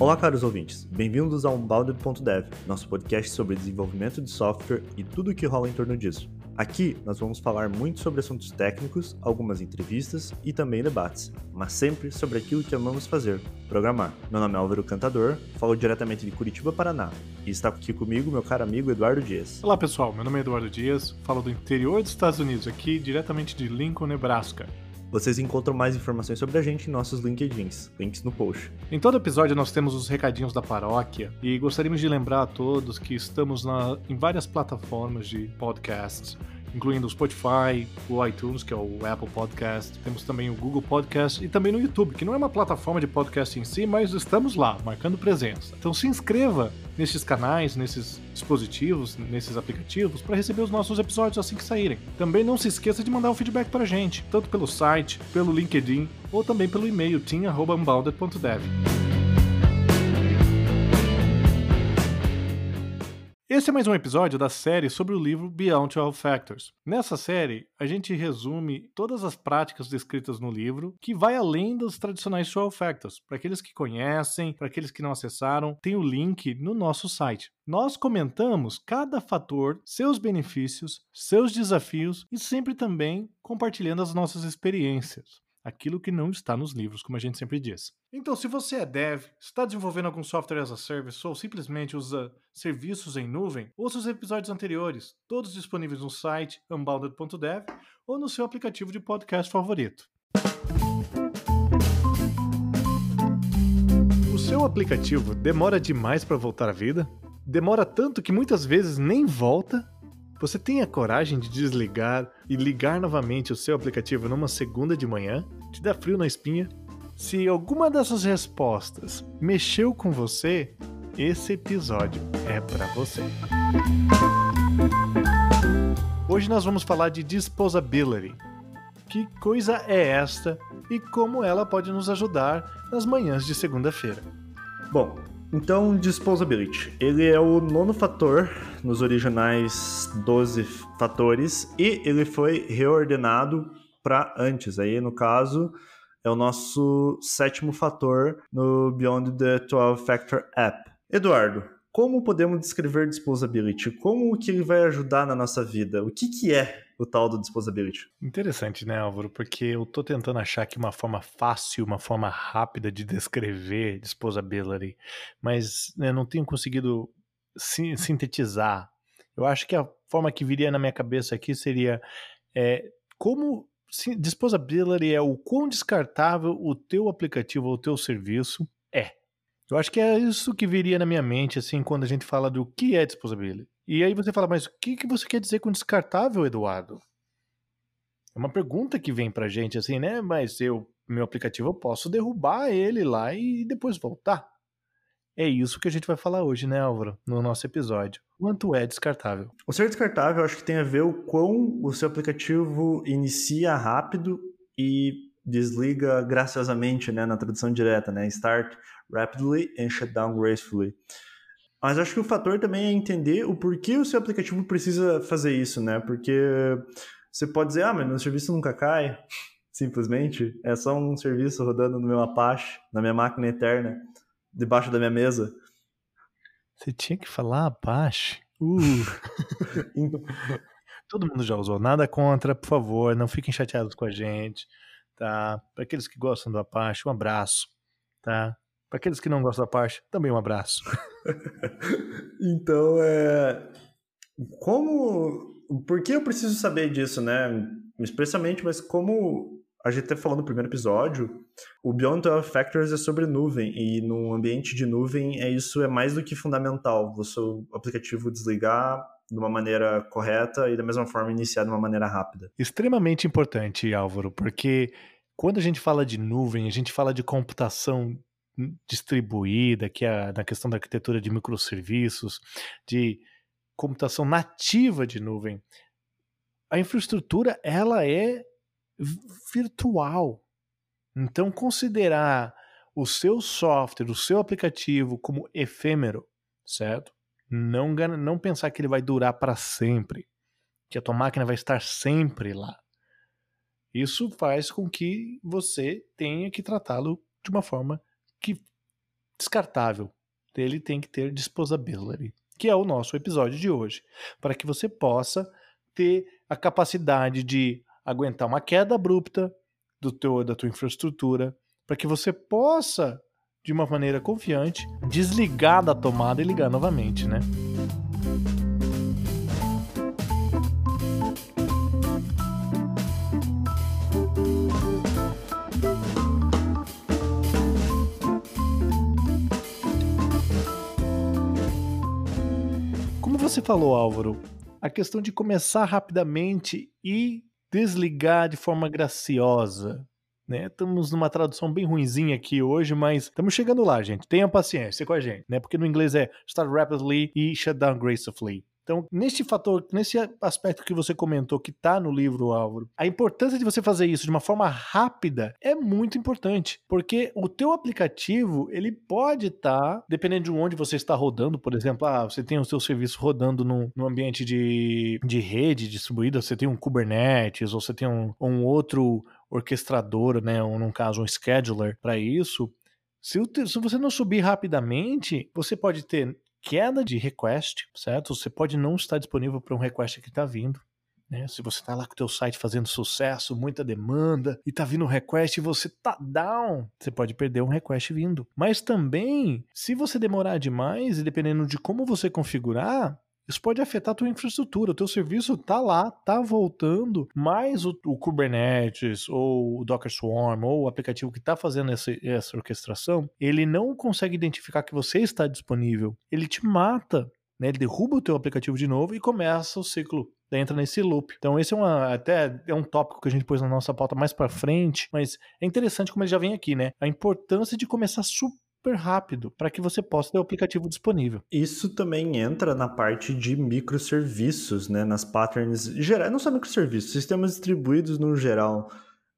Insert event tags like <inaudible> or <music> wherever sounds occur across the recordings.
Olá, caros ouvintes. Bem-vindos ao Unbounded.dev, nosso podcast sobre desenvolvimento de software e tudo o que rola em torno disso. Aqui nós vamos falar muito sobre assuntos técnicos, algumas entrevistas e também debates, mas sempre sobre aquilo que amamos fazer, programar. Meu nome é Álvaro Cantador, falo diretamente de Curitiba, Paraná, e está aqui comigo meu caro amigo Eduardo Dias. Olá pessoal, meu nome é Eduardo Dias, falo do interior dos Estados Unidos, aqui diretamente de Lincoln, Nebraska. Vocês encontram mais informações sobre a gente em nossos LinkedIns, links no post. Em todo episódio nós temos os recadinhos da paróquia e gostaríamos de lembrar a todos que estamos na, em várias plataformas de podcasts incluindo o Spotify, o iTunes, que é o Apple Podcast, temos também o Google Podcast e também no YouTube, que não é uma plataforma de podcast em si, mas estamos lá, marcando presença. Então se inscreva nesses canais, nesses dispositivos, nesses aplicativos, para receber os nossos episódios assim que saírem. Também não se esqueça de mandar um feedback para a gente, tanto pelo site, pelo LinkedIn ou também pelo e-mail team.unbounded.dev. Esse é mais um episódio da série sobre o livro Beyond 12 Factors. Nessa série, a gente resume todas as práticas descritas no livro, que vai além dos tradicionais 12 Factors. Para aqueles que conhecem, para aqueles que não acessaram, tem o link no nosso site. Nós comentamos cada fator, seus benefícios, seus desafios e sempre também compartilhando as nossas experiências aquilo que não está nos livros, como a gente sempre diz. Então, se você é dev, está desenvolvendo algum software as a service ou simplesmente usa serviços em nuvem, ouça os episódios anteriores, todos disponíveis no site unbounded.dev ou no seu aplicativo de podcast favorito. O seu aplicativo demora demais para voltar à vida? Demora tanto que muitas vezes nem volta você tem a coragem de desligar e ligar novamente o seu aplicativo numa segunda de manhã? Te dá frio na espinha? Se alguma dessas respostas mexeu com você, esse episódio é para você. Hoje nós vamos falar de disposability. Que coisa é esta e como ela pode nos ajudar nas manhãs de segunda-feira? Bom, então, Disposability. Ele é o nono fator nos originais 12 fatores e ele foi reordenado para antes. Aí, no caso, é o nosso sétimo fator no Beyond the 12 Factor App. Eduardo, como podemos descrever Disposability? Como que ele vai ajudar na nossa vida? O que, que é o tal do Disposability? Interessante, né, Álvaro? Porque eu tô tentando achar aqui uma forma fácil, uma forma rápida de descrever Disposability, mas né, não tenho conseguido sintetizar. Eu acho que a forma que viria na minha cabeça aqui seria é, como Disposability é o quão descartável o teu aplicativo ou o teu serviço é. Eu acho que é isso que viria na minha mente, assim, quando a gente fala do que é disposability. E aí você fala, mas o que, que você quer dizer com descartável, Eduardo? É uma pergunta que vem pra gente, assim, né? Mas eu, meu aplicativo, eu posso derrubar ele lá e depois voltar. É isso que a gente vai falar hoje, né, Álvaro? No nosso episódio. Quanto é descartável? O ser descartável, acho que tem a ver o quão o seu aplicativo inicia rápido e desliga graciosamente, né, na tradução direta, né, start rapidly and shut down gracefully. Mas acho que o fator também é entender o porquê o seu aplicativo precisa fazer isso, né? Porque você pode dizer, ah, mas meu serviço nunca cai, simplesmente. É só um serviço rodando no meu Apache, na minha máquina eterna, debaixo da minha mesa. Você tinha que falar Apache? Uh. <laughs> Todo mundo já usou. Nada contra, por favor, não fiquem chateados com a gente tá? Para aqueles que gostam do Apache, um abraço, tá? Para aqueles que não gostam do Apache, também um abraço. <laughs> então, é... Como... Por que eu preciso saber disso, né? Especialmente, mas como a gente até falou no primeiro episódio, o Beyond 12 Factors é sobre nuvem, e num ambiente de nuvem é isso é mais do que fundamental. O seu aplicativo desligar de uma maneira correta e da mesma forma iniciar de uma maneira rápida. Extremamente importante, Álvaro, porque quando a gente fala de nuvem, a gente fala de computação distribuída, que é na questão da arquitetura de microserviços, de computação nativa de nuvem. A infraestrutura ela é virtual. Então considerar o seu software, o seu aplicativo como efêmero, certo? Não, não pensar que ele vai durar para sempre, que a tua máquina vai estar sempre lá. Isso faz com que você tenha que tratá-lo de uma forma que descartável. Ele tem que ter disposability, que é o nosso episódio de hoje, para que você possa ter a capacidade de aguentar uma queda abrupta do teu, da tua infraestrutura, para que você possa, de uma maneira confiante, desligar da tomada e ligar novamente, né? você falou, Álvaro, a questão de começar rapidamente e desligar de forma graciosa. Né? Estamos numa tradução bem ruinzinha aqui hoje, mas estamos chegando lá, gente. Tenha paciência com a gente, né? Porque no inglês é start rapidly e shut down gracefully. Então, nesse fator, nesse aspecto que você comentou que está no livro, Álvaro, a importância de você fazer isso de uma forma rápida é muito importante, porque o teu aplicativo, ele pode estar, tá, dependendo de onde você está rodando, por exemplo, ah, você tem o seu serviço rodando num, num ambiente de, de rede distribuída, você tem um Kubernetes, ou você tem um, um outro orquestrador, né, ou num caso um scheduler para isso, se, se, você não subir rapidamente, você pode ter queda de request, certo? Você pode não estar disponível para um request que está vindo. Né? Se você está lá com o teu site fazendo sucesso, muita demanda, e está vindo um request e você tá down, você pode perder um request vindo. Mas também, se você demorar demais, e dependendo de como você configurar, isso pode afetar a tua infraestrutura. O teu serviço tá lá, tá voltando, mas o, o Kubernetes ou o Docker Swarm ou o aplicativo que está fazendo essa, essa orquestração, ele não consegue identificar que você está disponível. Ele te mata. Né, ele derruba o teu aplicativo de novo e começa o ciclo entra nesse loop. Então esse é uma até é um tópico que a gente pôs na nossa pauta mais para frente, mas é interessante como ele já vem aqui, né? A importância de começar super super rápido para que você possa ter o aplicativo disponível. Isso também entra na parte de microserviços, né? Nas patterns gerais, não só microserviços, sistemas distribuídos no geral.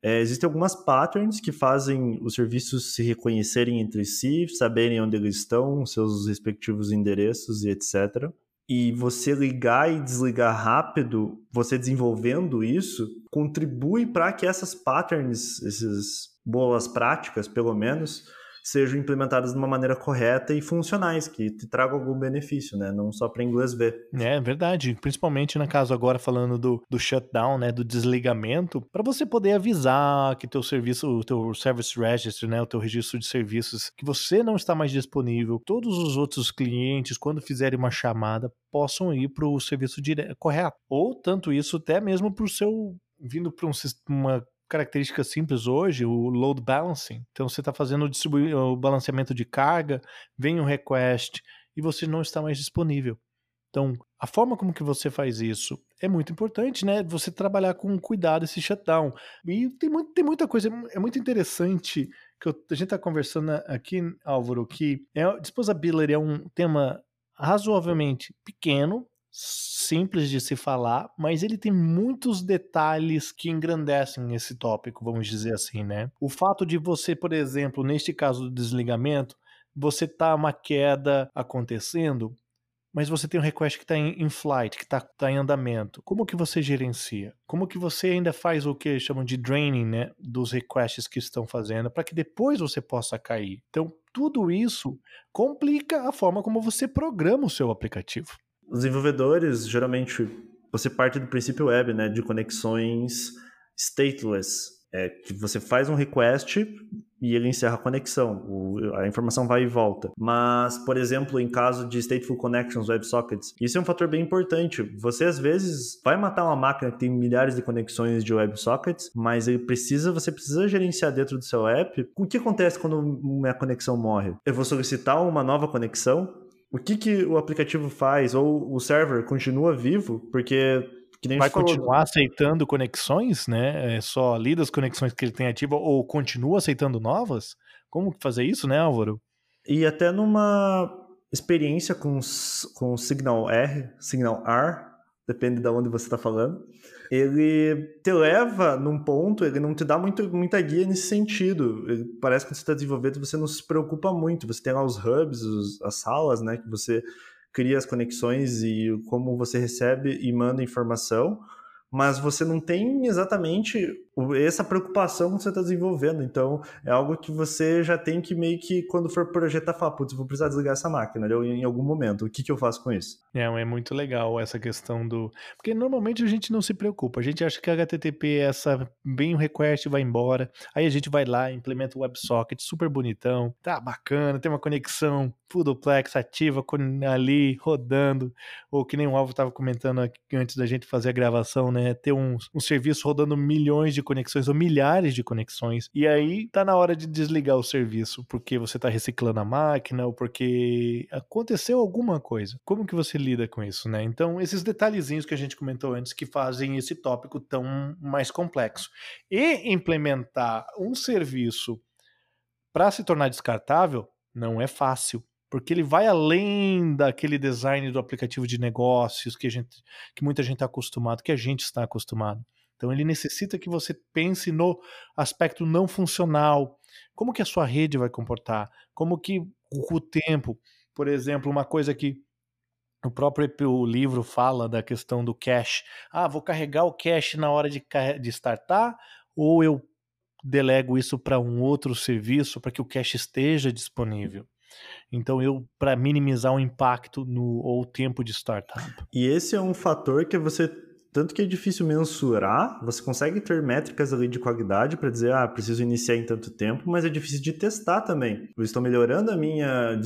É, existem algumas patterns que fazem os serviços se reconhecerem entre si, saberem onde eles estão, seus respectivos endereços e etc. E você ligar e desligar rápido, você desenvolvendo isso, contribui para que essas patterns, essas boas práticas, pelo menos, sejam implementadas de uma maneira correta e funcionais, que te tragam algum benefício, né? Não só para inglês ver. É verdade, principalmente no caso agora falando do, do shutdown, né, do desligamento, para você poder avisar que teu serviço, o teu service registry, né, o teu registro de serviços, que você não está mais disponível. Todos os outros clientes, quando fizerem uma chamada, possam ir para o serviço direto, correto. Ou tanto isso até mesmo para o seu vindo para um, uma característica simples hoje, o load balancing. Então você está fazendo o, o balanceamento de carga, vem um request e você não está mais disponível. Então, a forma como que você faz isso é muito importante, né? Você trabalhar com cuidado esse shutdown. E tem, muito, tem muita coisa, é muito interessante que eu, a gente está conversando aqui, Álvaro, que é, disposability é um tema razoavelmente pequeno, simples de se falar, mas ele tem muitos detalhes que engrandecem esse tópico, vamos dizer assim, né? O fato de você, por exemplo, neste caso do desligamento, você tá uma queda acontecendo, mas você tem um request que está em, flight, que está tá em andamento. Como que você gerencia? Como que você ainda faz o que chamam de draining, né, dos requests que estão fazendo, para que depois você possa cair? Então, tudo isso complica a forma como você programa o seu aplicativo. Os desenvolvedores, geralmente, você parte do princípio web, né, de conexões stateless, é que você faz um request e ele encerra a conexão, o, a informação vai e volta. Mas, por exemplo, em caso de stateful connections, WebSockets, isso é um fator bem importante. Você às vezes vai matar uma máquina que tem milhares de conexões de WebSockets, mas ele precisa, você precisa gerenciar dentro do seu app. O que acontece quando uma conexão morre? Eu vou solicitar uma nova conexão o que, que o aplicativo faz? Ou o server continua vivo? Porque vai continuar aceitando conexões, né? É só ali das conexões que ele tem ativa ou continua aceitando novas? Como fazer isso, né, Álvaro? E até numa experiência com, com Signal R, Signal R, depende de onde você está falando, ele te leva num ponto, ele não te dá muito, muita guia nesse sentido. Ele, parece que você está desenvolvendo, você não se preocupa muito. Você tem lá os hubs, os, as salas, né, que você cria as conexões e como você recebe e manda informação, mas você não tem exatamente essa preocupação que você está desenvolvendo. Então, é algo que você já tem que meio que, quando for projetar, falar, putz, vou precisar desligar essa máquina né, em algum momento. O que, que eu faço com isso? É, é muito legal essa questão do. Porque normalmente a gente não se preocupa. A gente acha que HTTP é essa bem o request vai embora. Aí a gente vai lá, implementa o WebSocket, super bonitão, tá bacana, tem uma conexão full duplex ativa ali rodando. Ou que nem o Alvo estava comentando antes da gente fazer a gravação, né? Ter um, um serviço rodando milhões de conexões ou milhares de conexões. E aí tá na hora de desligar o serviço, porque você tá reciclando a máquina ou porque aconteceu alguma coisa. Como que você lida com isso, né? Então, esses detalhezinhos que a gente comentou antes que fazem esse tópico tão mais complexo. E implementar um serviço para se tornar descartável não é fácil porque ele vai além daquele design do aplicativo de negócios que gente que muita gente está acostumado, que a gente está acostumado. Então ele necessita que você pense no aspecto não funcional, como que a sua rede vai comportar, como que o tempo, por exemplo, uma coisa que o próprio o livro fala da questão do cache. Ah, vou carregar o cache na hora de, de startar ou eu delego isso para um outro serviço para que o cache esteja disponível. Então eu para minimizar o impacto no ou o tempo de startup. E esse é um fator que você tanto que é difícil mensurar, você consegue ter métricas ali de qualidade para dizer, ah, preciso iniciar em tanto tempo, mas é difícil de testar também. Eu estou melhorando a minha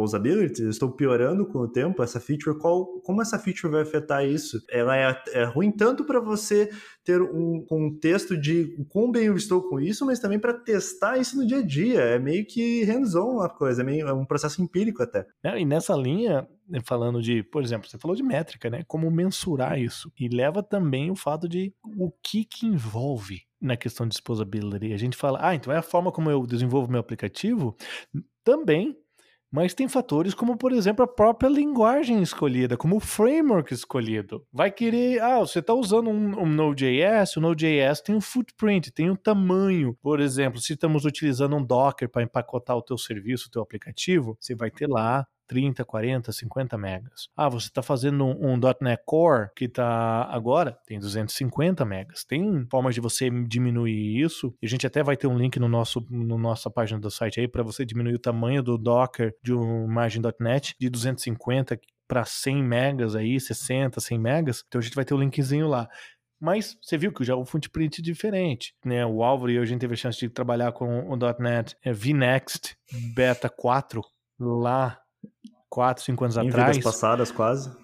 usability, estou piorando com o tempo essa feature, qual, como essa feature vai afetar isso? Ela é, é ruim tanto para você ter um contexto de quão bem eu estou com isso, mas também para testar isso no dia a dia. É meio que hands-on a coisa, é, meio, é um processo empírico até. É, e nessa linha, falando de, por exemplo, você falou de métrica, né? Como mensurar isso. E leva também o fato de o que que envolve na questão de disposability. A gente fala, ah, então é a forma como eu desenvolvo meu aplicativo. Também mas tem fatores como, por exemplo, a própria linguagem escolhida, como o framework escolhido. Vai querer, ah, você está usando um, um Node.js, o Node.js tem um footprint, tem um tamanho. Por exemplo, se estamos utilizando um Docker para empacotar o teu serviço, o teu aplicativo, você vai ter lá 30, 40, 50 megas. Ah, você está fazendo um, um, .NET Core que está agora, tem 250 megas. Tem formas de você diminuir isso. E a gente até vai ter um link no nosso no nossa página do site aí para você diminuir o tamanho do Docker de um margem.net de 250 para 100 megas aí, 60, 100 megas. Então a gente vai ter o um linkzinho lá. Mas você viu que já o footprint é diferente, né? O Álvaro e eu, a gente teve a chance de trabalhar com o .NET é, VNext Beta 4 lá 4, 5 anos em atrás. Em vidas passadas, quase.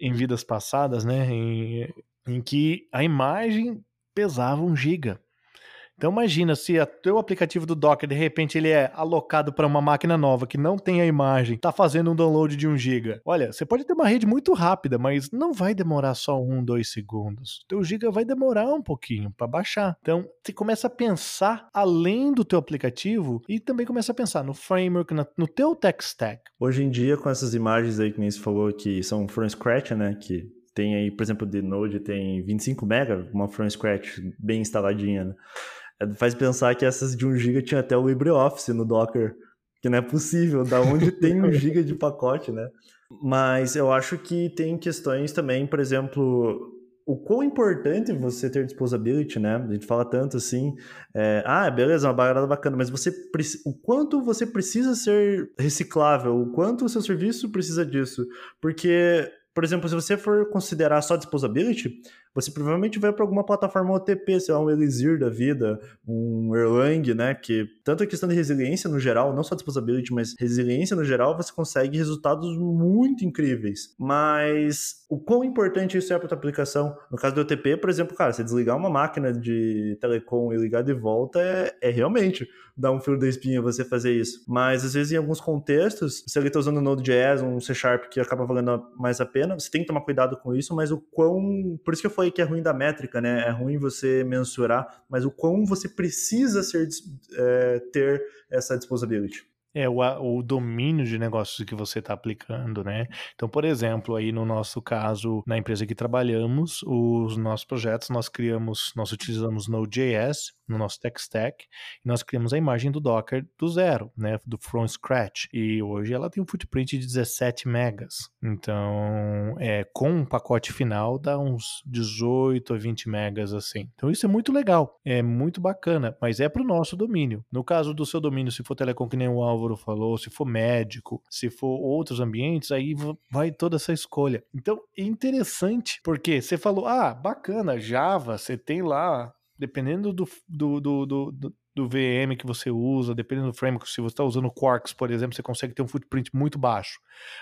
Em, vidas passadas, né? Em, em que a imagem pesava um giga. Então imagina se o teu aplicativo do Docker de repente ele é alocado para uma máquina nova que não tem a imagem, está fazendo um download de 1 GB. Olha, você pode ter uma rede muito rápida, mas não vai demorar só um, dois segundos. O teu giga vai demorar um pouquinho para baixar. Então você começa a pensar além do teu aplicativo e também começa a pensar no framework, no teu tech stack. Hoje em dia com essas imagens aí que nem você falou que são from scratch, né, que tem aí, por exemplo, de Node tem 25 MB, uma from scratch bem instaladinha, né? É, faz pensar que essas de 1 GB tinha até o LibreOffice no Docker, que não é possível, da onde <laughs> tem 1 GB de pacote, né? Mas eu acho que tem questões também, por exemplo, o quão importante você ter disposability, né? A gente fala tanto assim, é, ah, beleza, uma barada bacana, mas você o quanto você precisa ser reciclável, o quanto o seu serviço precisa disso, porque por exemplo, se você for considerar só disposability, você provavelmente vai para alguma plataforma OTP, sei lá, um Elixir da vida, um Erlang, né? Que tanto a questão de resiliência no geral, não só disposability, mas resiliência no geral, você consegue resultados muito incríveis. Mas o quão importante isso é para a aplicação? No caso do OTP, por exemplo, cara, você desligar uma máquina de telecom e ligar de volta é, é realmente dar um fio da espinha você fazer isso. Mas às vezes em alguns contextos, se ele está usando Node.js, um C Sharp que acaba valendo mais a pena, você tem que tomar cuidado com isso, mas o quão. Por isso que eu falei que é ruim da métrica, né? É ruim você mensurar, mas o quão você precisa ser, é, ter essa disposability. É o, o domínio de negócios que você está aplicando, né? Então, por exemplo, aí no nosso caso, na empresa que trabalhamos, os nossos projetos nós criamos, nós utilizamos Node.js no nosso tech stack e nós criamos a imagem do Docker do zero, né? Do from scratch. E hoje ela tem um footprint de 17 megas. Então, é, com um pacote final dá uns 18 a 20 megas assim. Então, isso é muito legal, é muito bacana, mas é para o nosso domínio. No caso do seu domínio, se for telecom que nem o Álvaro Álvaro falou, se for médico, se for outros ambientes, aí vai toda essa escolha. Então, é interessante, porque você falou, ah, bacana, Java, você tem lá, dependendo do, do, do, do do VM que você usa, dependendo do framework, se você está usando Quarks, por exemplo, você consegue ter um footprint muito baixo.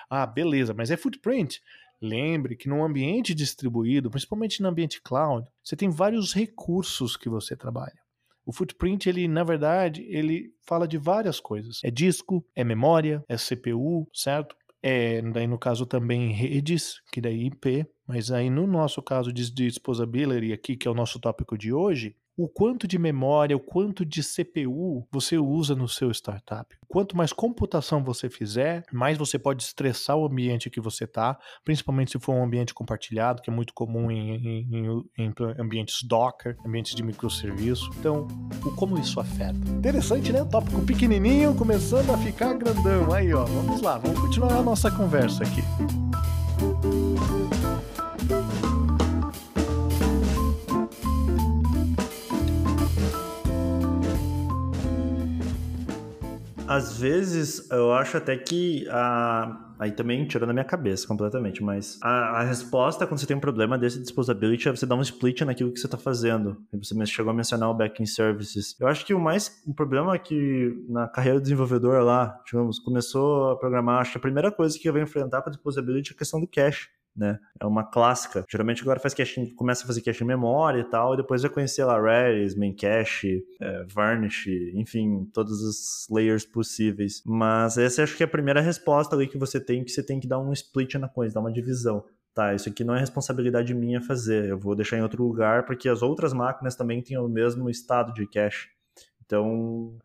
Ah, beleza, mas é footprint. Lembre que num ambiente distribuído, principalmente no ambiente cloud, você tem vários recursos que você trabalha. O footprint, ele, na verdade, ele fala de várias coisas. É disco, é memória, é CPU, certo? É, daí no caso também redes, que daí IP, mas aí no nosso caso de disposability aqui, que é o nosso tópico de hoje, o quanto de memória, o quanto de CPU você usa no seu startup. Quanto mais computação você fizer, mais você pode estressar o ambiente que você está, principalmente se for um ambiente compartilhado, que é muito comum em, em, em ambientes Docker, ambientes de microserviço. Então, o como isso afeta. Interessante, né? Tópico pequenininho começando a ficar grandão. Aí, ó, vamos lá, vamos continuar a nossa conversa aqui. Às vezes eu acho até que a. Aí também tirou da minha cabeça completamente, mas a, a, resposta quando você tem um problema desse de disposability é você dar um split naquilo que você está fazendo. Você chegou a mencionar o backend services. Eu acho que o mais o problema é que na carreira do desenvolvedor lá, digamos, começou a programar, acho que a primeira coisa que eu vou enfrentar para disposability é a questão do cache né? É uma clássica. Geralmente agora faz caching, começa a fazer cache em memória e tal, e depois vai conhecer lá Redis, main cache, é, varnish, enfim, todos os layers possíveis. Mas essa acho que é a primeira resposta ali que você tem, que você tem que dar um split na coisa, dar uma divisão. Tá, isso aqui não é responsabilidade minha fazer, eu vou deixar em outro lugar porque as outras máquinas também têm o mesmo estado de cache. Então,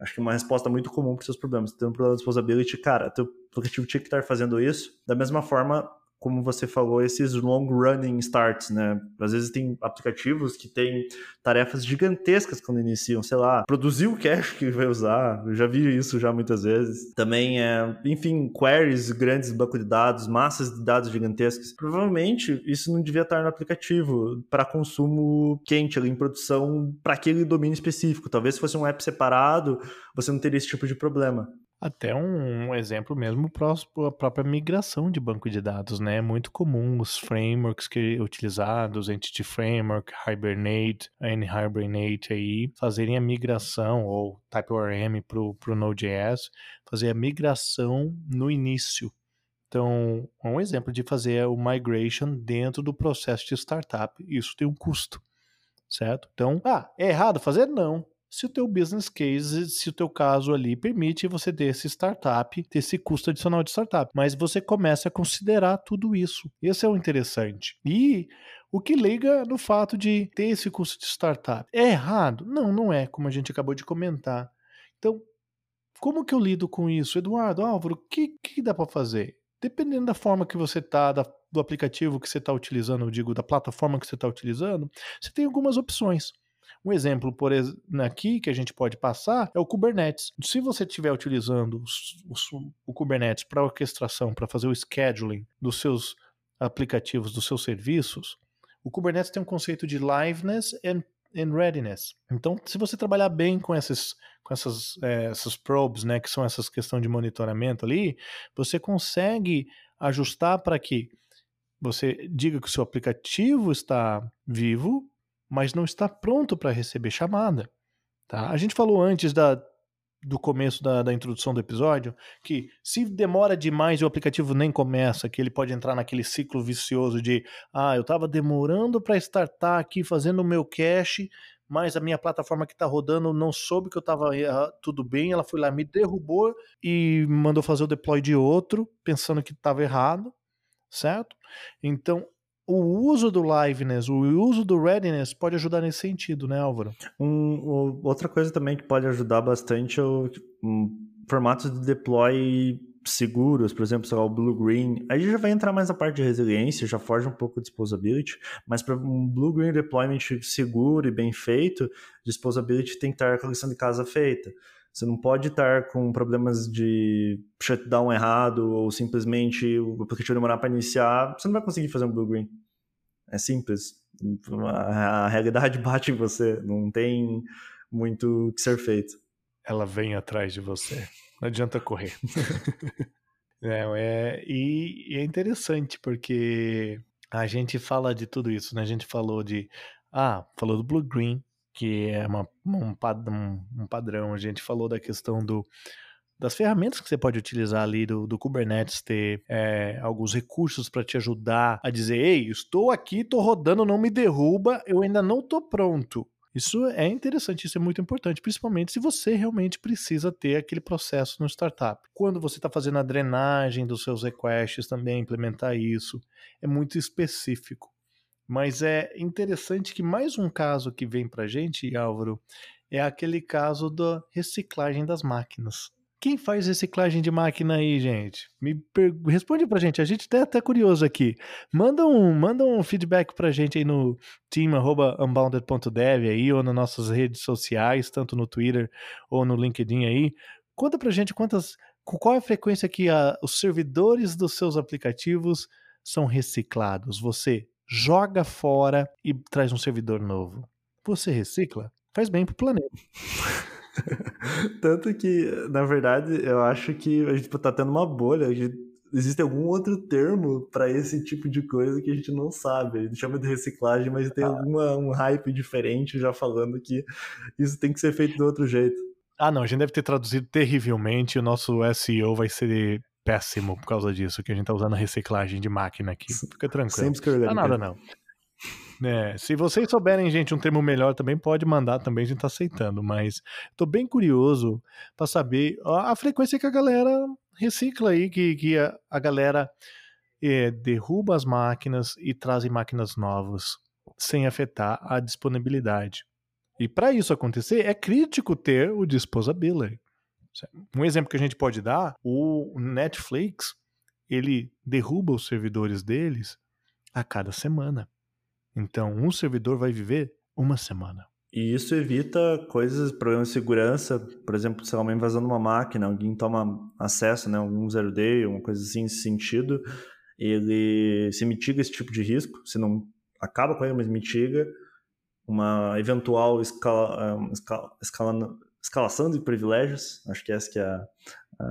acho que é uma resposta muito comum para os seus problemas. Tem um problema de disposability, cara, teu aplicativo tinha que estar fazendo isso. Da mesma forma, como você falou, esses long running starts, né? Às vezes tem aplicativos que têm tarefas gigantescas quando iniciam, sei lá, produzir o cache que vai usar. Eu já vi isso já muitas vezes. Também é, enfim, queries, grandes bancos de dados, massas de dados gigantescas. Provavelmente isso não devia estar no aplicativo para consumo quente ali em produção para aquele domínio específico. Talvez se fosse um app separado, você não teria esse tipo de problema. Até um, exemplo mesmo próximo a própria migração de banco de dados, né? É muito comum os frameworks que utilizados, Entity Framework, Hibernate, NHibernate aí, fazerem a migração, ou TypeORM para o Node.js, fazer a migração no início. Então, é um exemplo de fazer o migration dentro do processo de startup. Isso tem um custo, certo? Então, ah, é errado fazer? Não se o teu business case, se o teu caso ali permite você ter esse startup, ter esse custo adicional de startup. Mas você começa a considerar tudo isso. Esse é o interessante. E o que liga no fato de ter esse custo de startup. É errado? Não, não é, como a gente acabou de comentar. Então, como que eu lido com isso? Eduardo, Álvaro, o que, que dá para fazer? Dependendo da forma que você está, do aplicativo que você está utilizando, eu digo, da plataforma que você está utilizando, você tem algumas opções. Um exemplo por aqui que a gente pode passar é o Kubernetes. Se você estiver utilizando o Kubernetes para orquestração, para fazer o scheduling dos seus aplicativos, dos seus serviços, o Kubernetes tem um conceito de liveness and, and readiness. Então, se você trabalhar bem com essas, com essas, é, essas probes, né, que são essas questões de monitoramento ali, você consegue ajustar para que você diga que o seu aplicativo está vivo, mas não está pronto para receber chamada. Tá? A gente falou antes da, do começo da, da, introdução do episódio que se demora demais e o aplicativo nem começa, que ele pode entrar naquele ciclo vicioso de ah, eu estava demorando para startar aqui fazendo o meu cache, mas a minha plataforma que está rodando não soube que eu estava tudo bem, ela foi lá, me derrubou e mandou fazer o deploy de outro, pensando que estava errado, certo? Então o uso do liveness, o uso do readiness pode ajudar nesse sentido, né, Álvaro? Um, outra coisa também que pode ajudar bastante é o, um, formatos de deploy seguros, por exemplo, sei lá, o Blue Green, aí já vai entrar mais a parte de resiliência, já foge um pouco de disposability, mas para um Blue Green deployment seguro e bem feito, disposability tem que estar com a lição de casa feita. Você não pode estar com problemas de shutdown errado ou simplesmente o aplicativo demorar para iniciar, você não vai conseguir fazer um Blue Green. É simples. A realidade <laughs> bate em você, não tem muito que ser feito. Ela vem atrás de você. Não adianta correr. <laughs> é, é, e, e, é interessante porque a gente fala de tudo isso, né? A gente falou de. Ah, falou do Blue Green, que é uma, um, padrão, um padrão. A gente falou da questão do, das ferramentas que você pode utilizar ali do, do Kubernetes, ter é, alguns recursos para te ajudar a dizer: ei, estou aqui, estou rodando, não me derruba, eu ainda não estou pronto. Isso é interessante, isso é muito importante, principalmente se você realmente precisa ter aquele processo no startup. Quando você está fazendo a drenagem dos seus requests também, implementar isso, é muito específico. Mas é interessante que mais um caso que vem para gente, Álvaro, é aquele caso da reciclagem das máquinas. Quem faz reciclagem de máquina aí, gente? Me per... responde pra gente, a gente tá até curioso aqui. Manda um, manda um feedback pra gente aí no team@unbounded.dev aí ou nas nossas redes sociais, tanto no Twitter ou no LinkedIn aí. Conta pra gente quantas qual é a frequência que a, os servidores dos seus aplicativos são reciclados. Você joga fora e traz um servidor novo. Você recicla? Faz bem pro planeta. <laughs> Tanto que, na verdade, eu acho que a gente tá tendo uma bolha. Existe algum outro termo para esse tipo de coisa que a gente não sabe. A gente chama de reciclagem, mas tem ah. alguma, um hype diferente já falando que isso tem que ser feito de outro jeito. Ah, não, a gente deve ter traduzido terrivelmente. O nosso SEO vai ser péssimo por causa disso, que a gente tá usando reciclagem de máquina aqui. Fica tranquilo. Sempre Não nada, não. É, se vocês souberem, gente, um termo melhor também pode mandar também, a gente tá aceitando, mas tô bem curioso para saber a, a, frequência que a galera recicla aí, que, que a, a galera é, derruba as máquinas e trazem máquinas novas, sem afetar a disponibilidade. E para isso acontecer, é crítico ter o disposability. Um exemplo que a gente pode dar, o Netflix, ele derruba os servidores deles a cada semana. Então, um servidor vai viver uma semana. E isso evita coisas, problemas de segurança, por exemplo, se invasão de uma máquina, alguém toma acesso, né, um zero day, uma coisa assim nesse sentido, ele se mitiga esse tipo de risco, se não acaba com ele, mas mitiga uma eventual escala, escala, escala, escalação de privilégios, acho que essa que é a,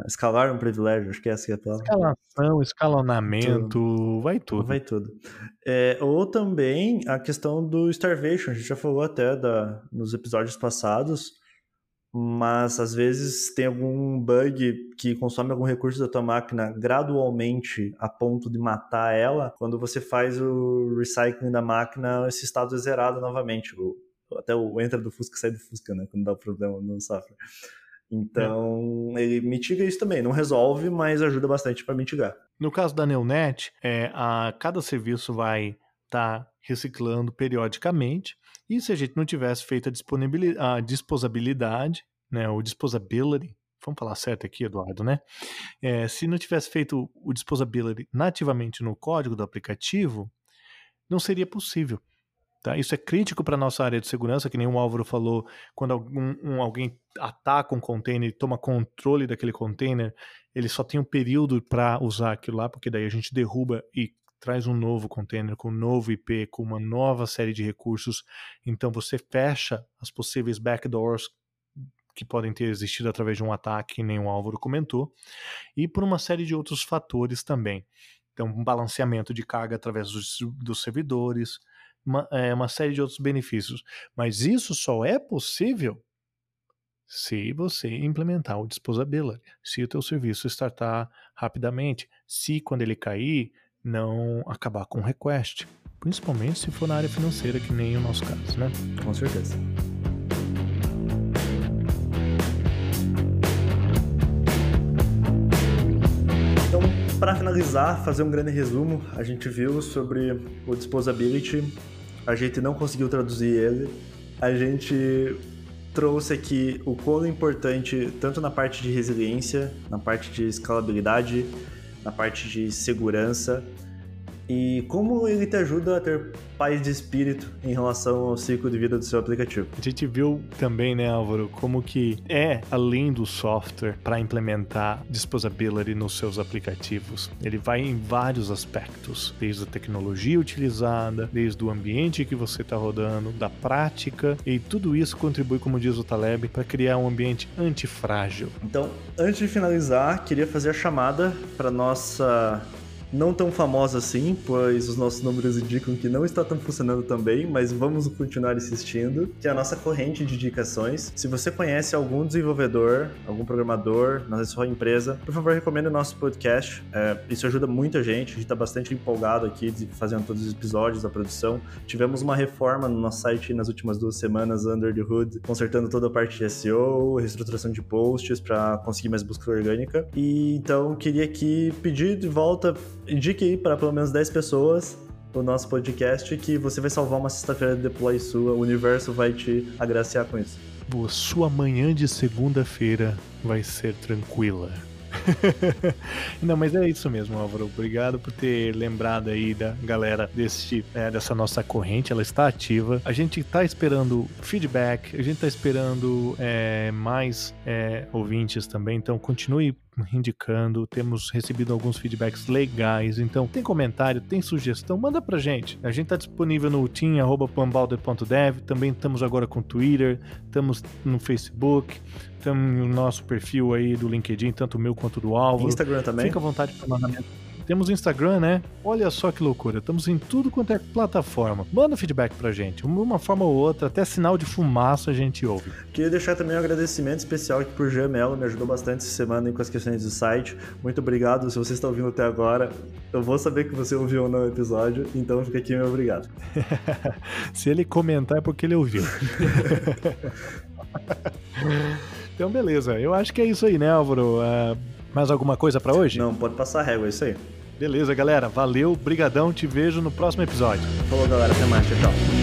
escalar um privilégio, acho que essa que é a palavra. Escalação, escalonamento, tudo. vai tudo. Vai tudo. É, ou também a questão do starvation, a gente já falou até da, nos episódios passados, mas às vezes tem algum bug que consome algum recurso da tua máquina gradualmente a ponto de matar ela. Quando você faz o recycling da máquina, esse estado é zerado novamente. O, até o entra do Fusca sai do Fusca, né? Quando dá problema no software. Então, é. ele mitiga isso também. Não resolve, mas ajuda bastante para mitigar. No caso da Neonet, é, a, cada serviço vai estar tá reciclando periodicamente. E se a gente não tivesse feito a, a disposabilidade, né, o disposability, vamos falar certo aqui, Eduardo, né? É, se não tivesse feito o disposability nativamente no código do aplicativo, não seria possível. Tá? Isso é crítico para a nossa área de segurança, que nem o Álvaro falou, quando algum, um, alguém ataca um container e toma controle daquele container, ele só tem um período para usar aquilo lá, porque daí a gente derruba e traz um novo container com um novo IP, com uma nova série de recursos. Então você fecha as possíveis backdoors que podem ter existido através de um ataque, que nem o Álvaro comentou, e por uma série de outros fatores também. Então, um balanceamento de carga através dos, dos servidores, uma, é, uma série de outros benefícios. Mas isso só é possível se você implementar o Disposability, se o teu serviço startar rapidamente, se quando ele cair, não acabar com o request, principalmente se for na área financeira, que nem o nosso caso, né? Com certeza. Para finalizar, fazer um grande resumo, a gente viu sobre o Disposability a gente não conseguiu traduzir ele, a gente trouxe aqui o quão importante, tanto na parte de resiliência, na parte de escalabilidade, na parte de segurança, e como ele te ajuda a ter paz de espírito em relação ao ciclo de vida do seu aplicativo. A gente viu também, né, Álvaro, como que é além do software para implementar disposability nos seus aplicativos. Ele vai em vários aspectos, desde a tecnologia utilizada, desde o ambiente que você está rodando, da prática, e tudo isso contribui, como diz o Taleb, para criar um ambiente antifrágil. Então, antes de finalizar, queria fazer a chamada para nossa não tão famosa assim, pois os nossos números indicam que não está tão funcionando tão bem, mas vamos continuar insistindo, que é a nossa corrente de indicações. Se você conhece algum desenvolvedor, algum programador na sua empresa, por favor, recomende o nosso podcast. É, isso ajuda muita gente, a gente está bastante empolgado aqui fazendo todos os episódios da produção. Tivemos uma reforma no nosso site nas últimas duas semanas, Under the Hood, consertando toda a parte de SEO, reestruturação de posts para conseguir mais busca orgânica. E então queria aqui pedir de volta indique aí para pelo menos 10 pessoas o nosso podcast que você vai salvar uma sexta-feira de deploy sua, o universo vai te agraciar com isso. Boa, sua manhã de segunda-feira vai ser tranquila. <laughs> Não, mas é isso mesmo, Álvaro. Obrigado por ter lembrado aí da galera desse, é, dessa nossa corrente. Ela está ativa. A gente está esperando feedback, a gente está esperando é, mais é, ouvintes também. Então, continue indicando. Temos recebido alguns feedbacks legais. Então, tem comentário, tem sugestão, manda pra gente. A gente tá disponível no team.pambalder.dev. Também estamos agora com Twitter, estamos no Facebook, estamos no nosso perfil aí do LinkedIn, tanto o meu quanto do Álvaro. Instagram também. Fica à vontade para mandar temos Instagram, né? Olha só que loucura. Estamos em tudo quanto é plataforma. Manda feedback pra gente. Uma forma ou outra, até sinal de fumaça a gente ouve. Queria deixar também um agradecimento especial aqui por Jean Mello. Me ajudou bastante essa semana com as questões do site. Muito obrigado. Se você está ouvindo até agora, eu vou saber que você ouviu ou não o episódio. Então fica aqui meu obrigado. <laughs> Se ele comentar é porque ele ouviu. <laughs> então, beleza. Eu acho que é isso aí, né, Álvaro? Uh, mais alguma coisa para hoje? Não, pode passar régua, é isso aí. Beleza, galera. Valeu, brigadão. Te vejo no próximo episódio. Falou, galera. Até mais. Tchau, tchau.